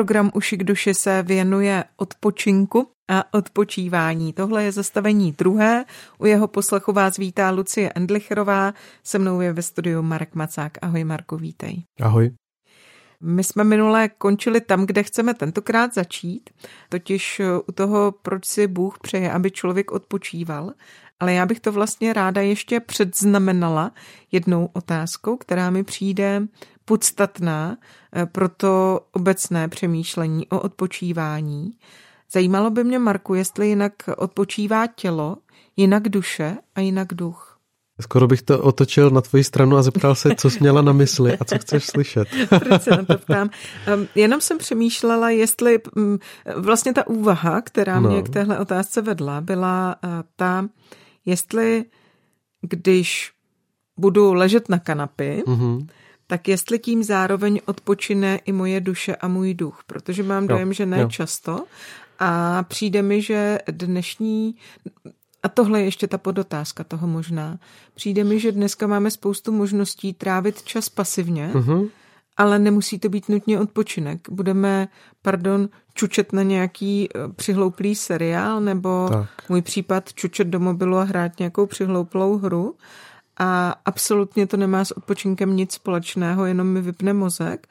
Program Uši k duši se věnuje odpočinku a odpočívání. Tohle je zastavení druhé. U jeho poslechu vás vítá Lucie Endlicherová. Se mnou je ve studiu Marek Macák. Ahoj Marku, vítej. Ahoj. My jsme minule končili tam, kde chceme tentokrát začít, totiž u toho, proč si Bůh přeje, aby člověk odpočíval. Ale já bych to vlastně ráda ještě předznamenala jednou otázkou, která mi přijde podstatná pro to obecné přemýšlení o odpočívání. Zajímalo by mě, Marku, jestli jinak odpočívá tělo, jinak duše a jinak duch. Skoro bych to otočil na tvoji stranu a zeptal se, co jsi měla na mysli a co chceš slyšet. Proč se na to ptám? Um, jenom jsem přemýšlela, jestli um, vlastně ta úvaha, která mě no. k téhle otázce vedla, byla uh, ta, jestli když budu ležet na kanapy, mm-hmm tak jestli tím zároveň odpočine i moje duše a můj duch, protože mám dojem, jo, že ne jo. často a přijde mi, že dnešní, a tohle je ještě ta podotázka toho možná, přijde mi, že dneska máme spoustu možností trávit čas pasivně, mm-hmm. ale nemusí to být nutně odpočinek. Budeme, pardon, čučet na nějaký eh, přihlouplý seriál, nebo tak. můj případ čučet do mobilu a hrát nějakou přihlouplou hru a absolutně to nemá s odpočinkem nic společného, jenom mi vypne mozek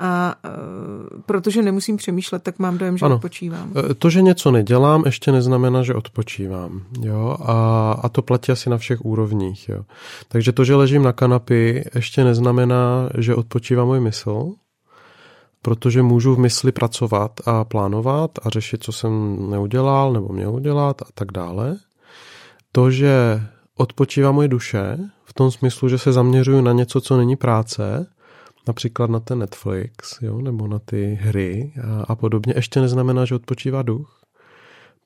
a uh, protože nemusím přemýšlet, tak mám dojem, že ano. odpočívám. E, to, že něco nedělám, ještě neznamená, že odpočívám. Jo? A, a to platí asi na všech úrovních. Jo? Takže to, že ležím na kanapy, ještě neznamená, že odpočívá můj mysl, protože můžu v mysli pracovat a plánovat a řešit, co jsem neudělal nebo měl udělat a tak dále. To, že odpočívá moje duše v tom smyslu, že se zaměřuju na něco, co není práce, například na ten Netflix, jo, nebo na ty hry a, a podobně, ještě neznamená, že odpočívá duch,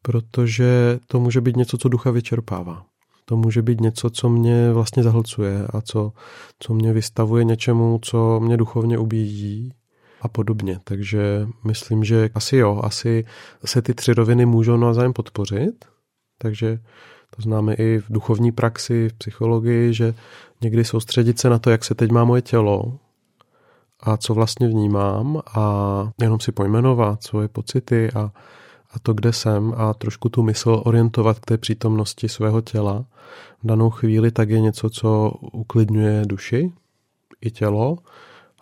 protože to může být něco, co ducha vyčerpává. To může být něco, co mě vlastně zahlcuje a co, co mě vystavuje něčemu, co mě duchovně ubíjí a podobně. Takže myslím, že asi jo, asi se ty tři roviny můžou navzájem podpořit. Takže to známe i v duchovní praxi, v psychologii, že někdy soustředit se na to, jak se teď má moje tělo a co vlastně vnímám a jenom si pojmenovat svoje pocity a, a to, kde jsem a trošku tu mysl orientovat k té přítomnosti svého těla v danou chvíli, tak je něco, co uklidňuje duši i tělo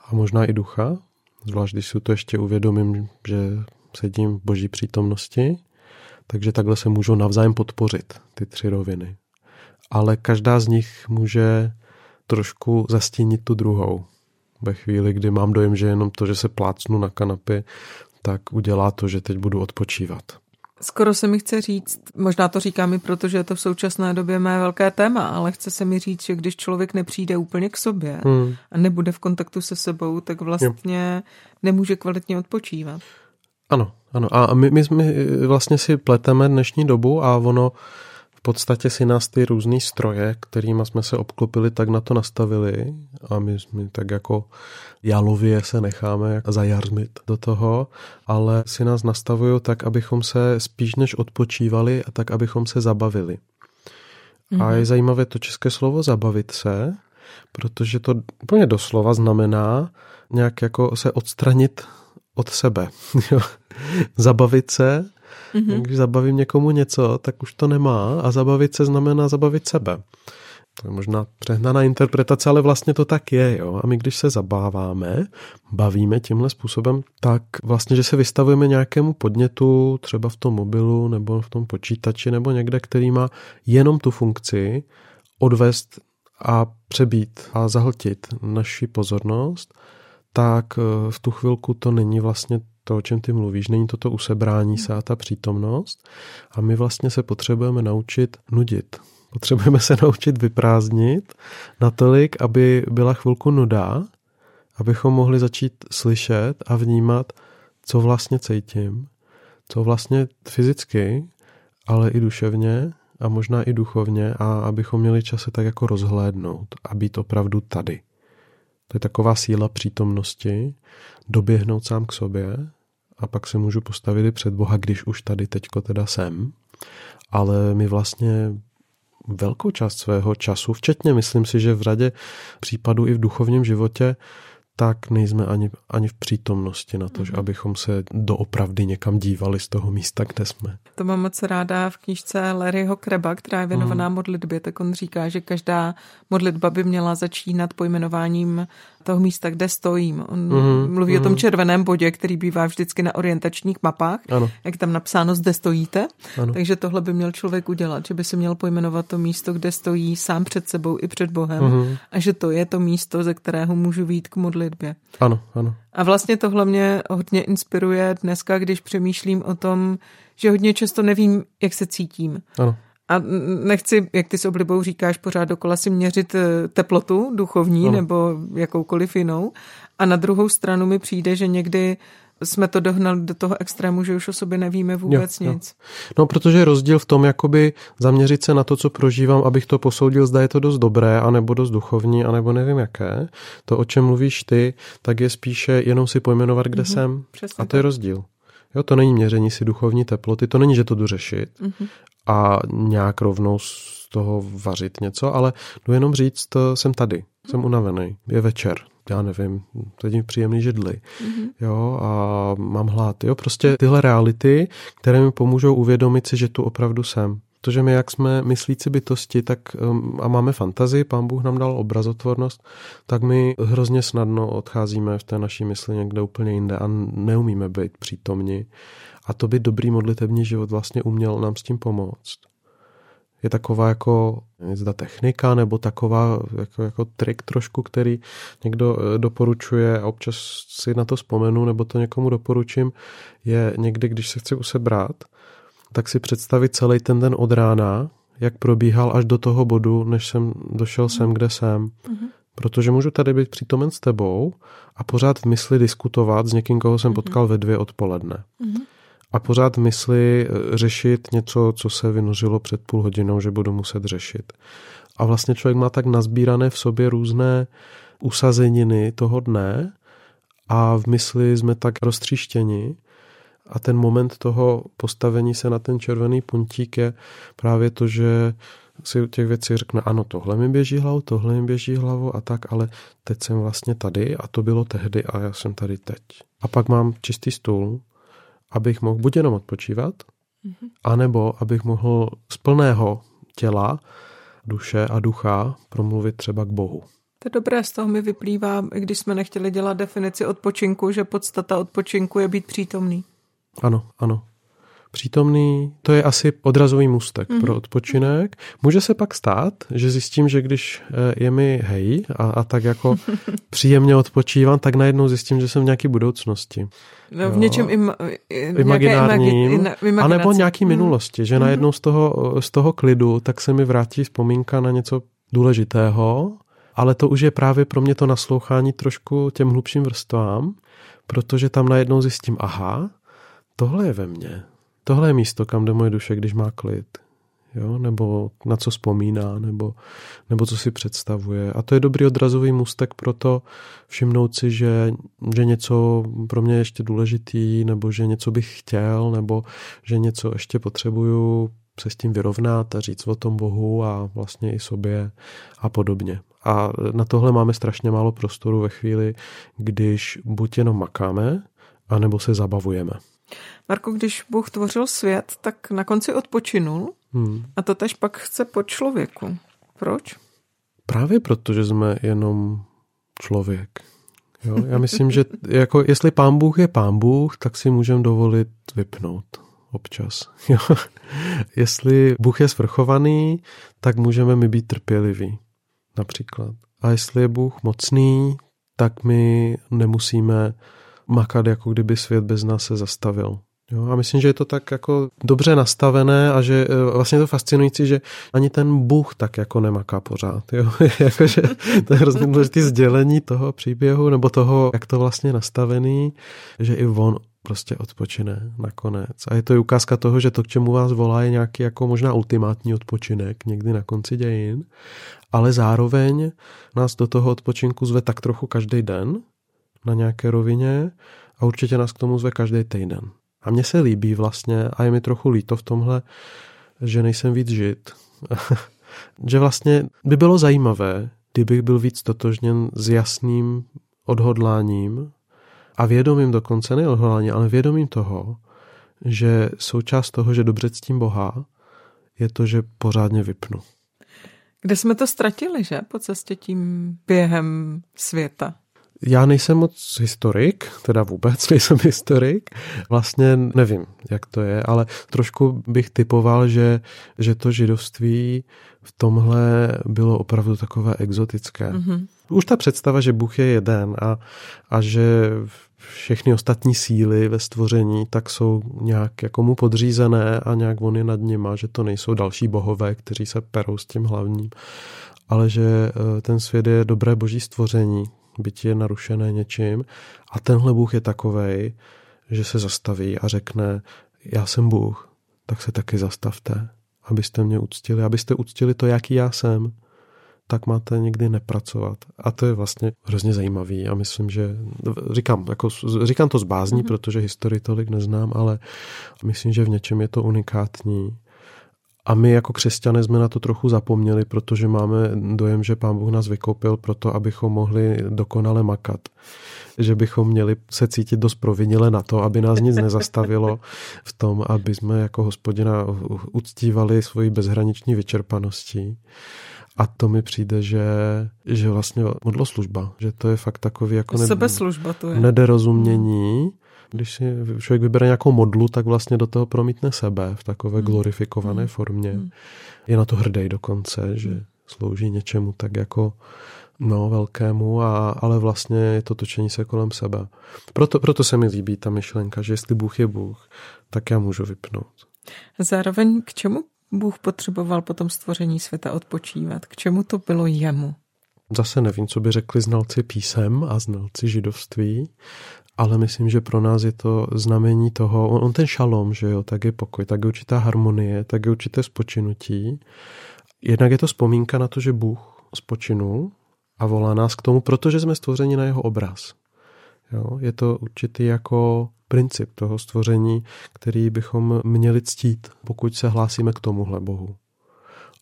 a možná i ducha, zvlášť když si to ještě uvědomím, že sedím v boží přítomnosti takže takhle se můžou navzájem podpořit ty tři roviny. Ale každá z nich může trošku zastínit tu druhou. Ve chvíli, kdy mám dojem, že jenom to, že se plácnu na kanapě, tak udělá to, že teď budu odpočívat. Skoro se mi chce říct, možná to říkám i proto, že je to v současné době mé velké téma, ale chce se mi říct, že když člověk nepřijde úplně k sobě hmm. a nebude v kontaktu se sebou, tak vlastně jo. nemůže kvalitně odpočívat. Ano, ano. A my, my, my vlastně si pleteme dnešní dobu a ono v podstatě si nás ty různé stroje, kterými jsme se obklopili, tak na to nastavili a my, my tak jako jalově se necháme zajarzmit do toho, ale si nás nastavují tak, abychom se spíš než odpočívali a tak, abychom se zabavili. Mm-hmm. A je mhm. zajímavé to české slovo zabavit se, protože to úplně doslova znamená nějak jako se odstranit od sebe. zabavit se, mm-hmm. když zabavím někomu něco, tak už to nemá a zabavit se znamená zabavit sebe. To je možná přehnaná interpretace, ale vlastně to tak je. Jo? A my, když se zabáváme, bavíme tímhle způsobem, tak vlastně, že se vystavujeme nějakému podnětu, třeba v tom mobilu nebo v tom počítači nebo někde, který má jenom tu funkci odvést a přebít a zahltit naši pozornost tak eh, v tu chvilku to není vlastně to, o čem ty mluvíš, není to to usebrání se a ta přítomnost a my vlastně se potřebujeme naučit nudit. Potřebujeme se naučit vyprázdnit natolik, aby byla chvilku nuda, abychom mohli začít slyšet a vnímat, co vlastně cítím, co vlastně fyzicky, ale i duševně a možná i duchovně a abychom měli čas se tak jako rozhlédnout a být opravdu tady To je taková síla přítomnosti, doběhnout sám k sobě a pak se můžu postavit i před Boha, když už tady teďko teda jsem. Ale my vlastně velkou část svého času, včetně myslím si, že v řadě případů i v duchovním životě, tak nejsme ani, ani v přítomnosti na to, mm-hmm. abychom se doopravdy někam dívali z toho místa, kde jsme. To mám moc ráda v knížce Larryho Kreba, která je věnovaná mm. modlitbě, tak on říká, že každá modlitba by měla začínat pojmenováním toho místa, kde stojím. On mm-hmm. mluví mm-hmm. o tom mhm. červeném bodě, který bývá vždycky na orientačních mapách, ano. jak tam napsáno, zde stojíte. Ano. Takže tohle by měl člověk udělat, že by si měl pojmenovat to místo, kde stojí sám před sebou i před Bohem mm-hmm. a že to je to místo, ze kterého můžu vít k modlitbě. Ano, ano. A vlastně tohle mě hodně inspiruje dneska, když přemýšlím o tom, že hodně často nevím, jak se cítím. Ano. A nechci, jak ty s oblibou říkáš, pořád dokola si měřit eh, teplotu duchovní ano. nebo jakoukoliv jinou. A na druhou stranu mi přijde, že někdy jsme to dohnali do toho extrému, že už o sobě nevíme vůbec jo, nic. Jo. No, protože je rozdíl v tom, jakoby zaměřit se na to, co prožívám, abych to posoudil, zda je to dost dobré, anebo dost duchovní, anebo nevím jaké. To, o čem mluvíš ty, tak je spíše jenom si pojmenovat, kde mm-hmm, jsem. A to tak. je rozdíl. Jo, to není měření si duchovní teploty, to není, že to jdu řešit mm-hmm. A nějak rovnou z toho vařit něco, ale jdu jenom říct, jsem tady, jsem unavený, je večer, já nevím, teď mi příjemný židli, mm-hmm. jo, a mám hlad, jo, prostě tyhle reality, které mi pomůžou uvědomit si, že tu opravdu jsem. Protože my, jak jsme myslící bytosti, tak um, a máme fantazii, pán Bůh nám dal obrazotvornost, tak my hrozně snadno odcházíme v té naší mysli někde úplně jinde a neumíme být přítomni. A to by dobrý modlitební život vlastně uměl nám s tím pomoct je taková jako zda technika nebo taková jako, jako trik trošku, který někdo eh, doporučuje a občas si na to vzpomenu nebo to někomu doporučím, je někdy, když se chci usebrat, tak si představit celý ten den od rána, jak probíhal až do toho bodu, než jsem došel sem, kde jsem. Mm-hmm. Protože můžu tady být přítomen s tebou a pořád v mysli diskutovat s někým, koho jsem mm-hmm. potkal ve dvě odpoledne. Mm-hmm a pořád mysli eh, řešit něco, co se vynořilo před půl hodinou, že budu muset řešit. A vlastně člověk má tak nazbírané v sobě různé usazeniny toho dne a v mysli jsme tak roztříštěni a ten moment toho postavení se na ten červený puntík je právě to, že si u těch věcí řekne, ano, tohle mi běží hlavou, tohle mi běží hlavou a tak, ale teď jsem vlastně tady a to bylo tehdy a já jsem tady teď. A pak mám čistý stůl abych mohl buď jenom odpočívat, mm-hmm. anebo abych mohl z plného těla, duše a ducha promluvit třeba k Bohu. To je dobré, z toho mi vyplývá, i když jsme nechtěli dělat definici odpočinku, že podstata odpočinku je být přítomný. Ano, ano přítomný, to je asi odrazový můstek mm-hmm. pro mhm. odpočinek. Může se pak stát, že zjistím, že když eh, je mi hej a, a tak jako příjemně odpočívám, tak najednou zjistím, že jsem v nějaké budoucnosti. No, v něčem im, imaginárním, imagi, anebo nějaký mm. minulosti, že mm-hmm. najednou z toho, z toho klidu tak se mi vrátí vzpomínka na něco důležitého, ale to už je právě pro mě to naslouchání trošku těm hlubším vrstvám, protože tam najednou zjistím, aha, tohle je ve mně, tohle je místo, kam jde moje duše, když má klid. Jo? Nebo na co vzpomíná, nebo, nebo co si představuje. A to je dobrý odrazový můstek pro to všimnout si, že, že něco pro mě je ještě důležitý, nebo že něco bych chtěl, nebo že něco ještě potřebuju se s tím vyrovnat a říct o tom Bohu a vlastně i sobě a podobně. A na tohle máme strašně málo prostoru ve chvíli, když buď jenom makáme, anebo se zabavujeme. Marko, když Bůh tvořil svět, tak na konci odpočinul hmm. a to tež pak chce po člověku. Proč? Právě proto, že jsme jenom člověk. Jo? Já myslím, že jako jestli pán Bůh je pán Bůh, tak si můžeme dovolit vypnout občas. Jo? jestli Bůh je svrchovaný, tak můžeme my být trpěliví. Například. A jestli je Bůh mocný, tak my nemusíme makat, jako kdyby svět bez nás se zastavil. Jo, a myslím, že je to tak jako dobře nastavené a že e, vlastně je to fascinující, že ani ten Bůh tak jako nemaká pořád. Jo? Jakože to je hrozně důležité sdělení toho příběhu nebo toho, jak to vlastně nastavený, že i on prostě odpočine nakonec. A je to i ukázka toho, že to, k čemu vás volá, je nějaký jako možná ultimátní odpočinek někdy na konci dějin, ale zároveň nás do toho odpočinku zve tak trochu každý den na nějaké rovině a určitě nás k tomu zve každý týden. A mně se líbí vlastně, a je mi trochu líto v tomhle, že nejsem víc žit. že vlastně by bylo zajímavé, kdybych byl víc totožněn s jasným odhodláním a vědomím dokonce, ne odhodlání, ale vědomím toho, že součást toho, že dobře ctím Boha, je to, že pořádně vypnu. Kde jsme to ztratili, že? Po cestě tím během světa. Já nejsem moc historik, teda vůbec nejsem historik. Vlastně nevím, jak to je, ale trošku bych typoval, že, že to židovství v tomhle bylo opravdu takové exotické. Mm-hmm. Už ta představa, že Bůh je jeden a, a že všechny ostatní síly ve stvoření tak jsou nějak jako mu podřízené a nějak on je nad nima, že to nejsou další bohové, kteří se perou s tím hlavním, ale že eh, ten svět je dobré boží stvoření, byť je narušené něčím a tenhle Bůh je takovej, že se zastaví a řekne, já jsem Bůh, tak se taky zastavte, abyste mě uctili, abyste uctili to, jaký já jsem tak máte někdy nepracovat. A to je vlastně hrozně zajímavý a myslím, že říkám, jako, říkám to z bázní, mm-hmm. protože historii tolik neznám, ale myslím, že v něčem je to unikátní. A my jako křesťané jsme na to trochu zapomněli, protože máme dojem, že Pán Bůh nás vykoupil proto, abychom mohli dokonale makat. Že bychom měli se cítit dost provinile na to, aby nás nic nezastavilo v tom, aby jsme jako hospodina uctívali svoji bezhraniční vyčerpaností. A to mi přijde, že, že vlastně modloslužba, že to je fakt takový jako ne, Sebeslužba to je. nedorozumění. Když si člověk vybere nějakou modlu, tak vlastně do toho promítne sebe v takové hmm. glorifikované hmm. formě. Hmm. Je na to hrdý dokonce, že slouží něčemu tak jako no, velkému, a, ale vlastně je to točení se kolem sebe. Proto, proto se mi líbí ta myšlenka, že jestli Bůh je Bůh, tak já můžu vypnout. Zároveň k čemu Bůh potřeboval po tom stvoření světa odpočívat? K čemu to bylo jemu? Zase nevím, co by řekli znalci písem a znalci židovství, ale myslím, že pro nás je to znamení toho, on, on ten šalom, že jo, tak je pokoj, tak je určitá harmonie, tak je určité spočinutí. Jednak je to vzpomínka na to, že Bůh spočinul a volá nás k tomu, protože jsme stvořeni na jeho obraz. Jo, je to určitý jako princip toho stvoření, který bychom měli ctít, pokud se hlásíme k tomuhle Bohu.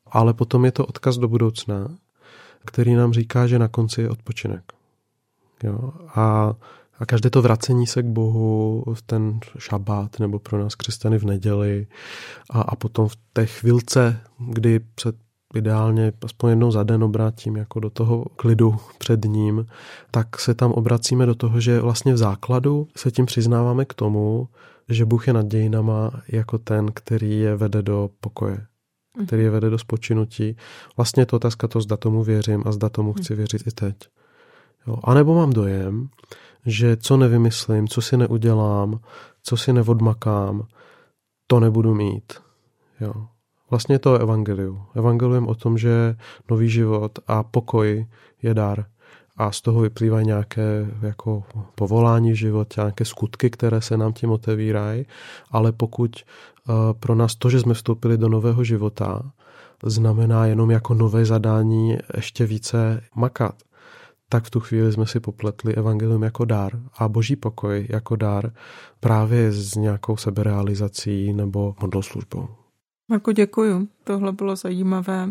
Ale potom je to odkaz do budoucna, který nám říká, že na konci je odpočinek. Jo? A, a každé to vracení se k Bohu ten šabát nebo pro nás křesťany v neděli a, a potom v té chvilce, kdy se ideálně aspoň jednou za den obrátím jako do toho klidu před ním, tak se tam obracíme do toho, že vlastně v základu se tím přiznáváme k tomu, že Bůh je nad dějinama jako ten, který je vede do pokoje, který je vede do spočinutí. Vlastně je to otázka to, zda tomu věřím a zda tomu chci věřit i teď. Jo. A nebo mám dojem, že co nevymyslím, co si neudělám, co si neodmakám, to nebudu mít. Jo. Vlastně to je evangelium. Evangelium o tom, že nový život a pokoj je dar a z toho vyplývají nějaké jako povolání v životě, nějaké skutky, které se nám tím otevírají, ale pokud uh, pro nás to, že jsme vstoupili do nového života, znamená jenom jako nové zadání ještě více makat, tak v tu chvíli jsme si popletli evangelium jako dár a boží pokoj jako dár právě s nějakou seberealizací nebo modloslužbou. Marko, děkuju. Tohle bylo zajímavé.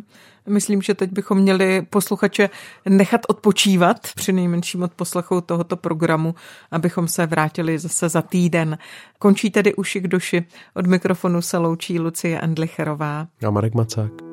Myslím, že teď bychom měli posluchače nechat odpočívat při nejmenším od poslechu tohoto programu, abychom se vrátili zase za týden. Končí tedy uši k duši. Od mikrofonu se loučí Lucie Endlicherová. A Marek Macák.